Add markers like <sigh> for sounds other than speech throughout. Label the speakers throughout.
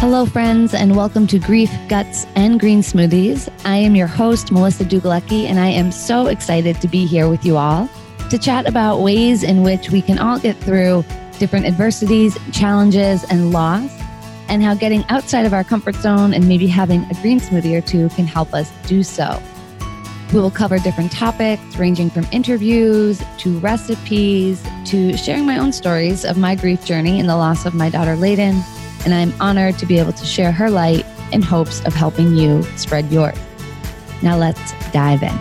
Speaker 1: Hello, friends, and welcome to Grief, Guts, and Green Smoothies. I am your host, Melissa Dugalecki, and I am so excited to be here with you all to chat about ways in which we can all get through different adversities, challenges, and loss, and how getting outside of our comfort zone and maybe having a green smoothie or two can help us do so. We will cover different topics ranging from interviews to recipes to sharing my own stories of my grief journey and the loss of my daughter Layden. And I'm honored to be able to share her light in hopes of helping you spread yours. Now let's dive in.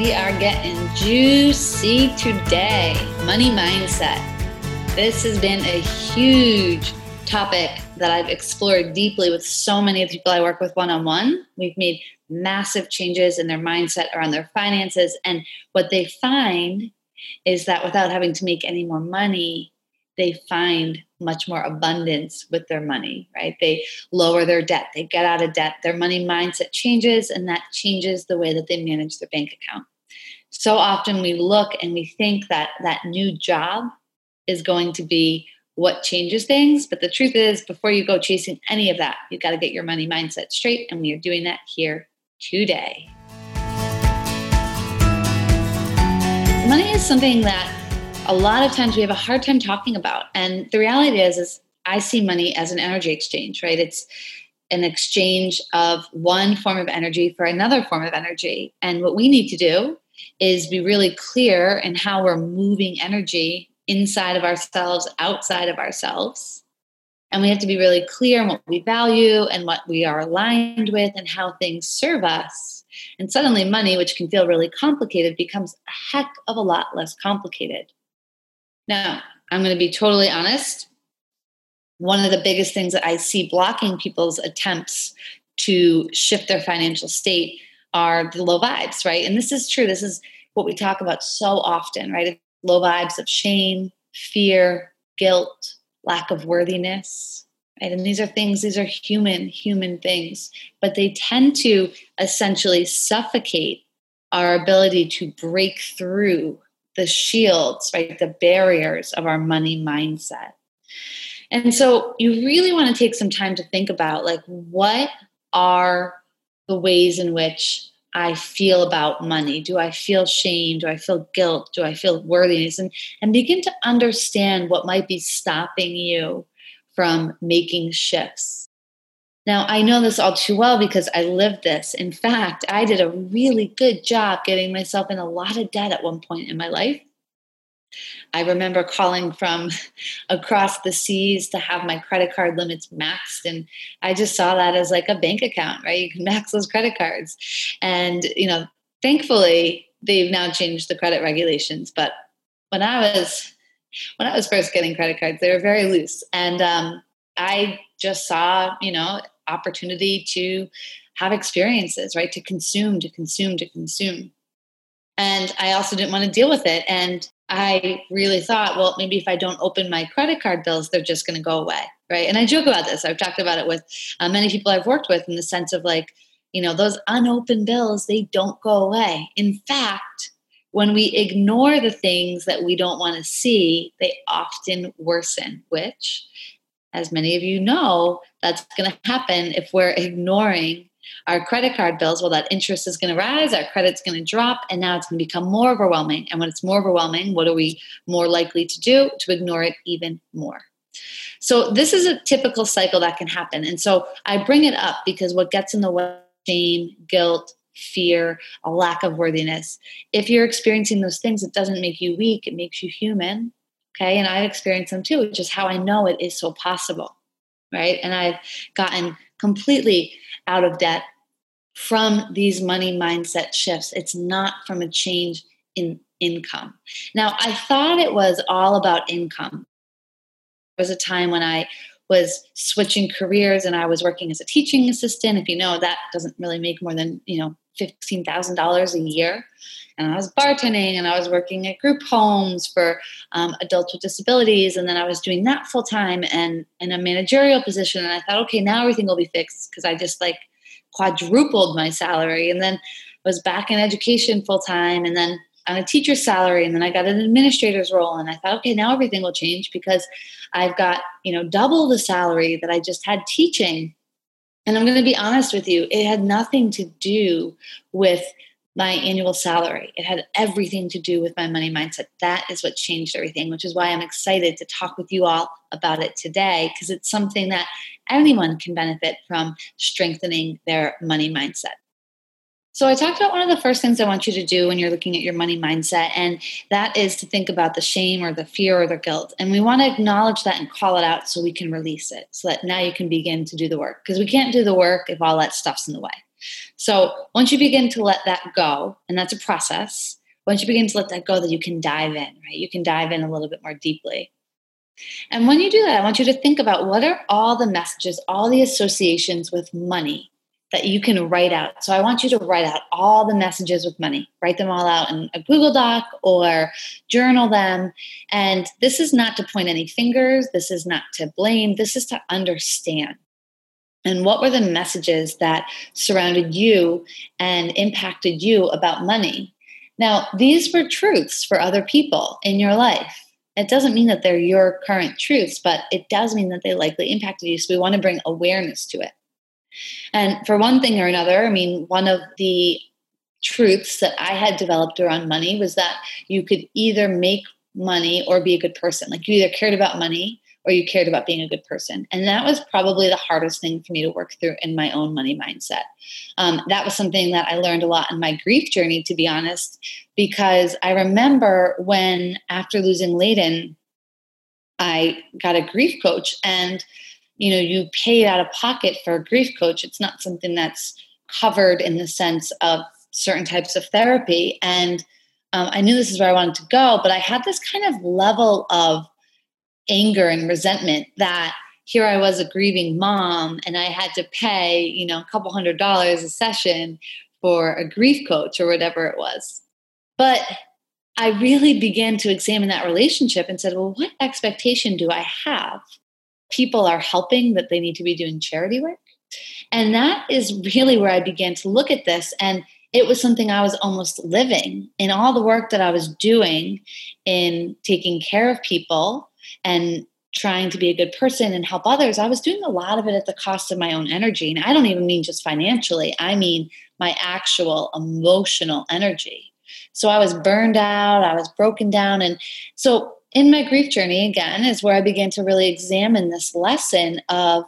Speaker 2: We are getting juicy today. Money mindset. This has been a huge topic that I've explored deeply with so many of the people I work with one on one. We've made massive changes in their mindset around their finances. And what they find is that without having to make any more money, they find much more abundance with their money, right? They lower their debt, they get out of debt, their money mindset changes, and that changes the way that they manage their bank account. So often we look and we think that that new job is going to be what changes things. But the truth is, before you go chasing any of that, you've got to get your money mindset straight. And we are doing that here today. Money is something that a lot of times we have a hard time talking about. And the reality is, is I see money as an energy exchange, right? It's an exchange of one form of energy for another form of energy. And what we need to do is be really clear in how we're moving energy inside of ourselves, outside of ourselves. And we have to be really clear on what we value and what we are aligned with and how things serve us. And suddenly, money, which can feel really complicated, becomes a heck of a lot less complicated. Now, I'm going to be totally honest. One of the biggest things that I see blocking people's attempts to shift their financial state are the low vibes, right? And this is true. This is what we talk about so often, right? Low vibes of shame, fear, guilt, lack of worthiness. Right? And these are things, these are human, human things, but they tend to essentially suffocate our ability to break through the shields, right? The barriers of our money mindset. And so you really want to take some time to think about like what are the ways in which I feel about money? Do I feel shame? Do I feel guilt? Do I feel worthiness? And, and begin to understand what might be stopping you from making shifts. Now, I know this all too well because I lived this. In fact, I did a really good job getting myself in a lot of debt at one point in my life. I remember calling from <laughs> across the seas to have my credit card limits maxed. And I just saw that as like a bank account, right? You can <laughs> max those credit cards. And, you know, thankfully, they've now changed the credit regulations. But when I was when I was first getting credit cards, they were very loose. And um, I just saw, you know, opportunity to have experiences, right? To consume, to consume, to consume. And I also didn't want to deal with it. And I really thought, well, maybe if I don't open my credit card bills, they're just going to go away. Right. And I joke about this. I've talked about it with uh, many people I've worked with in the sense of like, you know, those unopened bills, they don't go away. In fact, when we ignore the things that we don't want to see, they often worsen, which, as many of you know, that's going to happen if we're ignoring our credit card bills, well, that interest is going to rise, our credit's going to drop, and now it's going to become more overwhelming. And when it's more overwhelming, what are we more likely to do? To ignore it even more. So, this is a typical cycle that can happen. And so, I bring it up because what gets in the way shame, guilt, fear, a lack of worthiness. If you're experiencing those things, it doesn't make you weak, it makes you human. Okay. And I've experienced them too, which is how I know it is so possible. Right. And I've gotten completely out of debt from these money mindset shifts. It's not from a change in income. Now, I thought it was all about income. There was a time when I was switching careers and I was working as a teaching assistant. If you know, that doesn't really make more than, you know, $15,000 a year. And I was bartending and I was working at group homes for um, adults with disabilities. And then I was doing that full time and in a managerial position. And I thought, okay, now everything will be fixed because I just like quadrupled my salary. And then I was back in education full time. And then on a teacher's salary and then I got an administrator's role and I thought, okay, now everything will change because I've got, you know, double the salary that I just had teaching. And I'm going to be honest with you, it had nothing to do with my annual salary. It had everything to do with my money mindset. That is what changed everything, which is why I'm excited to talk with you all about it today because it's something that anyone can benefit from strengthening their money mindset. So, I talked about one of the first things I want you to do when you're looking at your money mindset, and that is to think about the shame or the fear or the guilt. And we want to acknowledge that and call it out so we can release it, so that now you can begin to do the work. Because we can't do the work if all that stuff's in the way. So once you begin to let that go, and that's a process, once you begin to let that go, that you can dive in, right? You can dive in a little bit more deeply. And when you do that, I want you to think about what are all the messages, all the associations with money that you can write out. So I want you to write out all the messages with money. Write them all out in a Google Doc or journal them. And this is not to point any fingers, this is not to blame, this is to understand. And what were the messages that surrounded you and impacted you about money? Now, these were truths for other people in your life. It doesn't mean that they're your current truths, but it does mean that they likely impacted you. So we want to bring awareness to it. And for one thing or another, I mean, one of the truths that I had developed around money was that you could either make money or be a good person. Like you either cared about money or you cared about being a good person. And that was probably the hardest thing for me to work through in my own money mindset. Um, that was something that I learned a lot in my grief journey, to be honest, because I remember when, after losing Layden, I got a grief coach and you know you pay out of pocket for a grief coach it's not something that's covered in the sense of certain types of therapy and um, i knew this is where i wanted to go but i had this kind of level of anger and resentment that here I was a grieving mom and I had to pay, you know, a couple hundred dollars a session for a grief coach or whatever it was. But I really began to examine that relationship and said, well, what expectation do I have? People are helping that they need to be doing charity work. And that is really where I began to look at this. And it was something I was almost living in all the work that I was doing in taking care of people and trying to be a good person and help others, I was doing a lot of it at the cost of my own energy. And I don't even mean just financially, I mean my actual emotional energy. So I was burned out, I was broken down. And so in my grief journey, again, is where I began to really examine this lesson of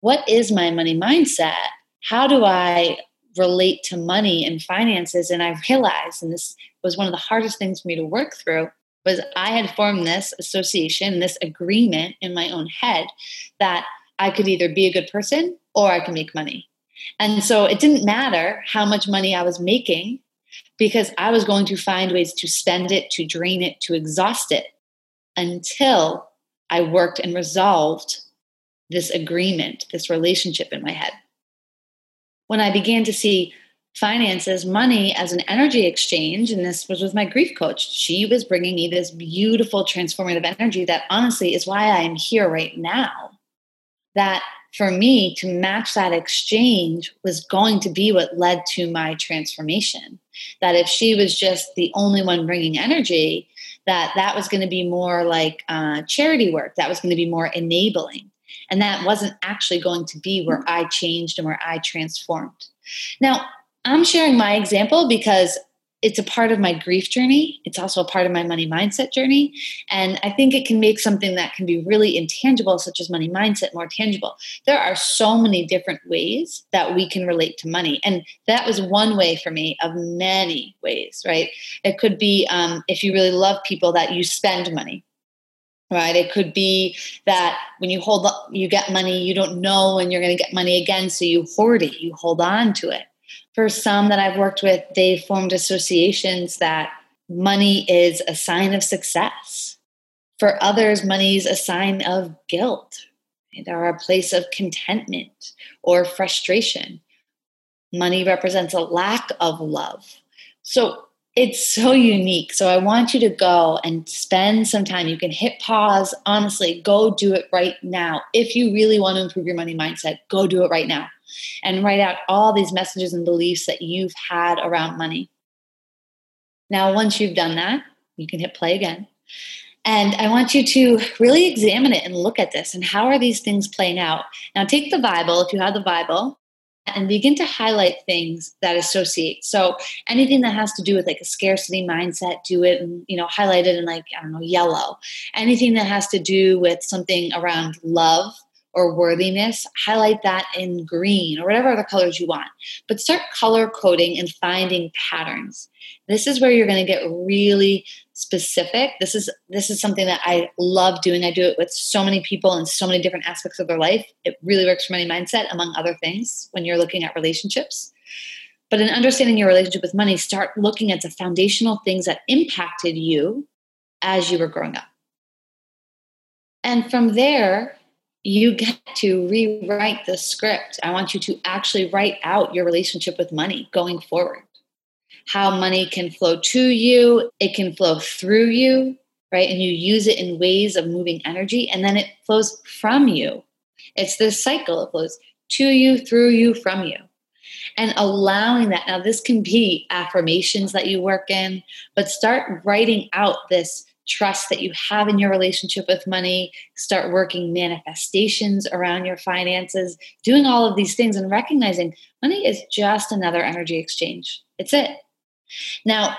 Speaker 2: what is my money mindset? How do I relate to money and finances? And I realized, and this was one of the hardest things for me to work through, was I had formed this association, this agreement in my own head that I could either be a good person or I could make money. And so it didn't matter how much money I was making because I was going to find ways to spend it, to drain it, to exhaust it until I worked and resolved this agreement, this relationship in my head. When I began to see finances, money as an energy exchange. And this was with my grief coach. She was bringing me this beautiful transformative energy that honestly is why I am here right now. That for me to match that exchange was going to be what led to my transformation. That if she was just the only one bringing energy, that that was going to be more like uh, charity work. That was going to be more enabling. And that wasn't actually going to be where I changed and where I transformed. Now, I'm sharing my example because it's a part of my grief journey. It's also a part of my money mindset journey. And I think it can make something that can be really intangible, such as money mindset, more tangible. There are so many different ways that we can relate to money. And that was one way for me of many ways, right? It could be um, if you really love people that you spend money. Right. It could be that when you hold, you get money, you don't know when you're going to get money again, so you hoard it, you hold on to it for some that I've worked with, they formed associations that money is a sign of success. For others, money is a sign of guilt or a place of contentment or frustration. Money represents a lack of love. So it's so unique. So I want you to go and spend some time. You can hit pause. Honestly, go do it right now. If you really want to improve your money mindset, go do it right now and write out all these messages and beliefs that you've had around money. Now, once you've done that, you can hit play again. And I want you to really examine it and look at this and how are these things playing out. Now, take the Bible, if you have the Bible, and begin to highlight things that associate. So anything that has to do with like a scarcity mindset, do it and you know, highlight it in like, I don't know, yellow. Anything that has to do with something around love or worthiness, highlight that in green or whatever other colors you want. But start color coding and finding patterns. This is where you're going to get really specific. This is this is something that I love doing. I do it with so many people in so many different aspects of their life. It really works for money mindset among other things when you're looking at relationships. But in understanding your relationship with money, start looking at the foundational things that impacted you as you were growing up. And from there, you get to rewrite the script. I want you to actually write out your relationship with money going forward. How money can flow to you, it can flow through you, right? And you use it in ways of moving energy, and then it flows from you. It's this cycle. It flows to you, through you, from you. And allowing that. Now, this can be affirmations that you work in, but start writing out this trust that you have in your relationship with money, start working manifestations around your finances, doing all of these things and recognizing money is just another energy exchange. It's it. Now,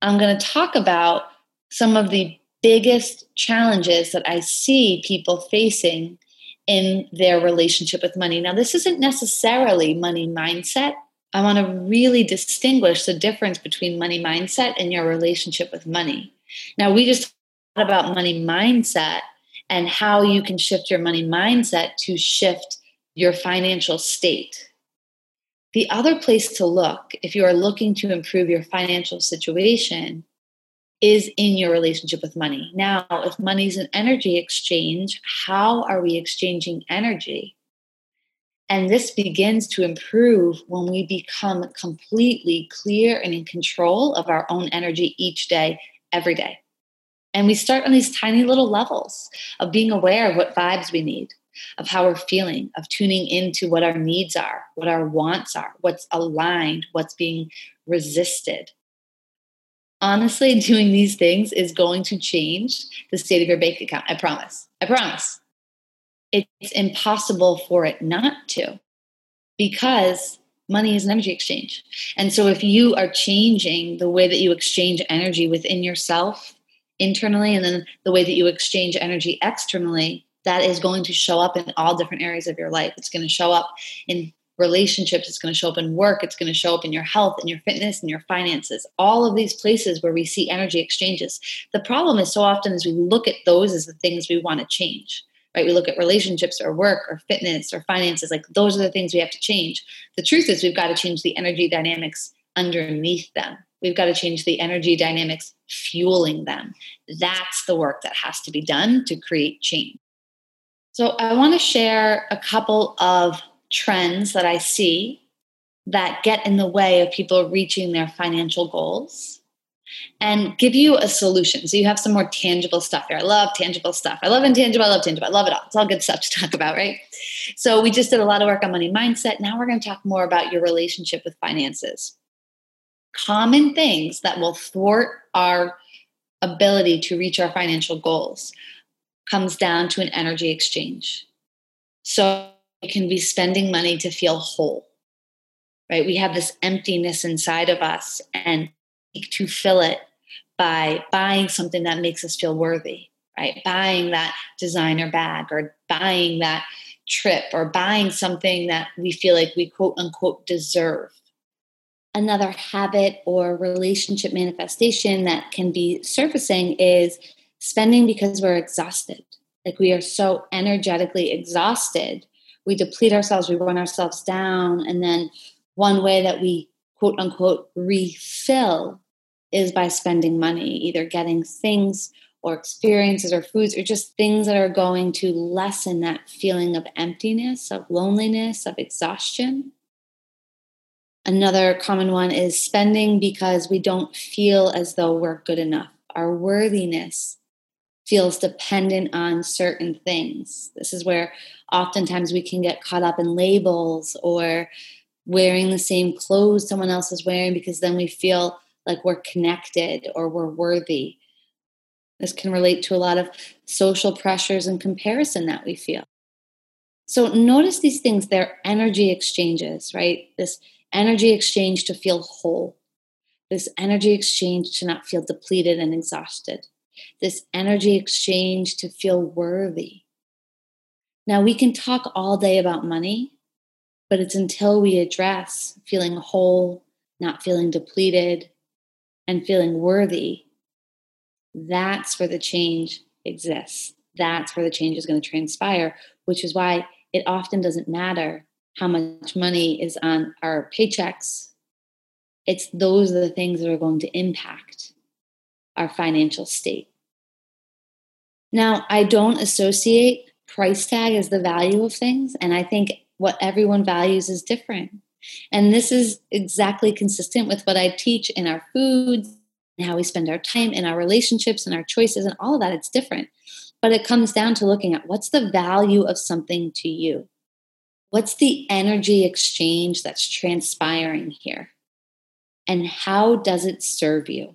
Speaker 2: I'm going to talk about some of the biggest challenges that I see people facing in their relationship with money. Now, this isn't necessarily money mindset. I want to really distinguish the difference between money mindset and your relationship with money. Now, we just talked about money mindset and how you can shift your money mindset to shift your financial state. The other place to look, if you are looking to improve your financial situation, is in your relationship with money. Now, if money is an energy exchange, how are we exchanging energy? And this begins to improve when we become completely clear and in control of our own energy each day every day. And we start on these tiny little levels of being aware of what vibes we need, of how we're feeling, of tuning into what our needs are, what our wants are, what's aligned, what's being resisted. Honestly, <laughs> doing these things is going to change the state of your bank account. I promise. I promise. It's impossible for it not to because money is an energy exchange. And so if you are changing the way that you exchange energy within yourself internally and then the way that you exchange energy externally, that is going to show up in all different areas of your life. It's going to show up in relationships, it's going to show up in work, it's going to show up in your health and your fitness and your finances. All of these places where we see energy exchanges. The problem is so often as we look at those as the things we want to change right? We look at relationships or work or fitness or finances, like those are the things we have to change. The truth is, we've got to change the energy dynamics underneath them. We've got to change the energy dynamics fueling them. That's the work that has to be done to create change. So, I want to share a couple of trends that I see that get in the way of people reaching their financial goals and give you a solution. So you have some more tangible stuff here. I love tangible stuff. I love intangible. I love tangible. I love it all. It's all good stuff to <laughs> talk about, right? So we just did a lot of work on money mindset. Now we're going to talk more about your relationship with finances. Common things that will thwart our ability to reach our financial goals comes down to an energy exchange. So we can be spending money to feel whole, right? We have this emptiness inside of us and to fill it by buying something that makes us feel worthy, right? Buying that designer bag or buying that trip or buying something that we feel like we quote unquote deserve. Another habit or relationship manifestation that can be surfacing is spending because we're exhausted. Like we are so energetically exhausted. We deplete ourselves, we run ourselves down. And then one way that we quote unquote refill is by spending money, either getting things or experiences or foods or just things that are going to lessen that feeling of emptiness, of loneliness, of exhaustion. Another common one is spending because we don't feel as though we're good enough. Our worthiness feels dependent on certain things. This is where oftentimes we can get caught up in labels or wearing the same clothes someone else is wearing because then we feel like we're connected or we're worthy. This can relate to a lot of social pressures and comparison that we feel. So notice these things, they're energy exchanges, right? This energy exchange to feel whole, this energy exchange to not feel depleted and exhausted, this energy exchange to feel worthy. Now, we can talk all day about money, but it's until we address feeling whole, not feeling depleted, and feeling worthy, that's where the change exists. That's where the change is going to transpire, which is why it often doesn't matter how much money is on our paychecks. It's those are the things that are going to impact our financial state. Now, I don't associate price tag as the value of things, and I think what everyone values is different. And this is exactly consistent with what I teach in our foods and how we spend our time in our relationships and our choices and all of that. It's different. But it comes down to looking at what's the value of something to you? What's the energy exchange that's transpiring here? And how does it serve you?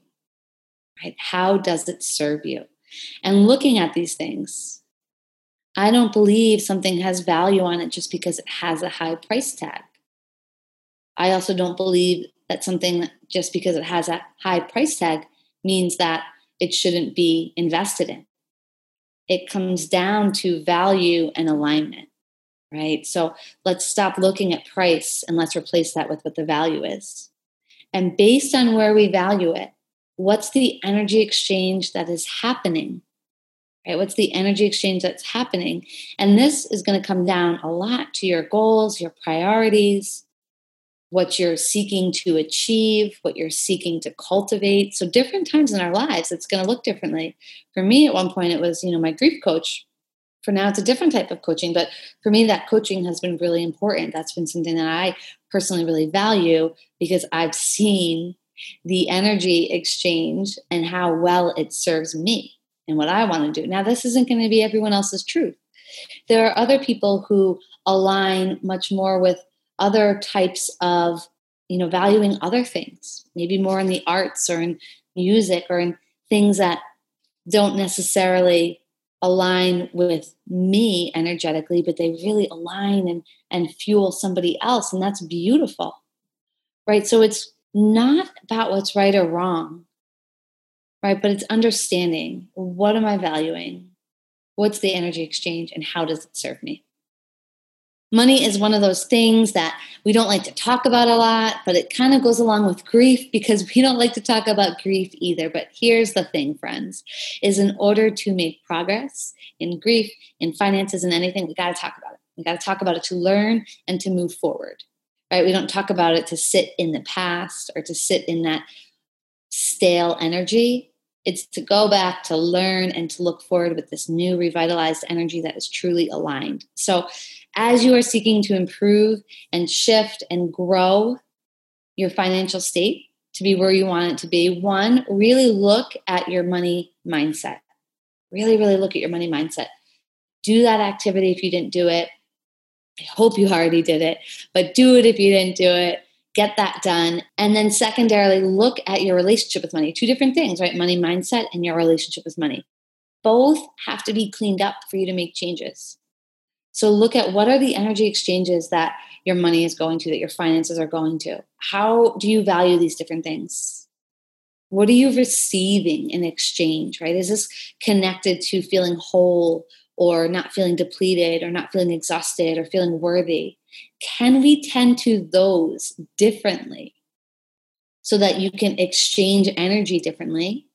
Speaker 2: Right? How does it serve you? And looking at these things, I don't believe something has value on it just because it has a high price tag. I also don't believe that something just because it has a high price tag means that it shouldn't be invested in. It comes down to value and alignment, right? So let's stop looking at price and let's replace that with what the value is. And based on where we value it, what's the energy exchange that is happening? Right? What's the energy exchange that's happening? And this is going to come down a lot to your goals, your priorities, what you're seeking to achieve, what you're seeking to cultivate. So, different times in our lives, it's going to look differently. For me, at one point, it was, you know, my grief coach. For now, it's a different type of coaching. But for me, that coaching has been really important. That's been something that I personally really value because I've seen the energy exchange and how well it serves me and what I want to do. Now, this isn't going to be everyone else's truth. There are other people who align much more with other types of you know valuing other things maybe more in the arts or in music or in things that don't necessarily align with me energetically but they really align and and fuel somebody else and that's beautiful right? So it's not about what's right or wrong right? But it's understanding what am i valuing? What's the energy exchange and how does it serve me Money is one of those things that we don't like to talk about a lot, but it kind of goes along with grief because we don't like to talk about grief either. But here's the thing, friends, is in order to make progress in grief, in finances, and anything, we got to talk about it. We got to talk about it to learn and to move forward. Right? We don't talk about it to sit in the past or to sit in that stale energy. It's to go back to learn and to look forward with this new revitalized energy that is truly aligned. So as you are seeking to improve and shift and grow your financial state to be where you want it to be, one, really look at your money mindset. Really, really look at your money mindset. Do that activity if you didn't do it. I hope you already did it, but do it if you didn't do it. Get that done. And then, secondarily, look at your relationship with money. Two different things, right? Money mindset and your relationship with money. Both have to be cleaned up for you to make changes. So look at what are the energy exchanges that your money is going to, that your finances are going to. How do you value these different things? What are you receiving in exchange, right? Is this connected to feeling whole or not feeling depleted or not feeling exhausted or feeling worthy? Can we tend to those differently so that you can exchange energy differently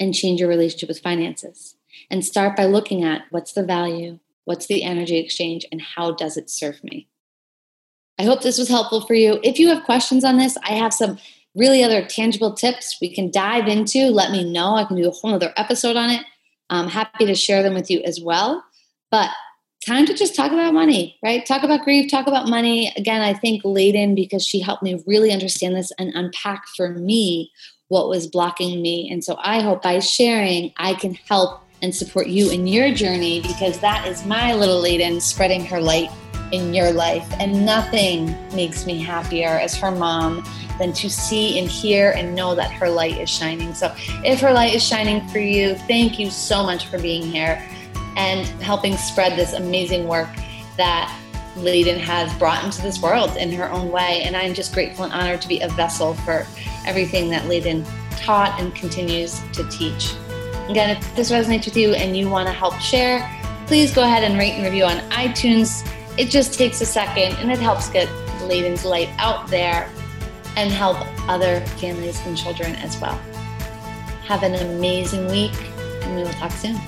Speaker 2: and change your relationship with finances? And start by looking at what's the value, what's the energy exchange, and how does it serve me. I hope this was helpful for you. If you have questions on this, I have some really other tangible tips we can dive into. Let me know. I can do a whole other episode on it. I'm happy to share them with you as well. But time to just talk about money, right? Talk about grief, talk about money. Again, I think Layden, because she helped me really understand this and unpack for me what was blocking me. And so I hope by sharing, I can help and support you in your journey because that is my little Layden spreading her light in your life. And nothing makes me happier as her mom than to see and hear and know that her light is shining. So if her light is shining for you, thank you so much for being here and helping spread this amazing work that Layden has brought into this world in her own way. And I'm just grateful and honored to be a vessel for everything that Layden taught and continues to teach. Again, if this resonates with you and you want to help share, please go ahead and rate and review on iTunes. It just takes a second and it helps get Layden's light out there and help other families and children as well. Have an amazing week, and we will talk soon.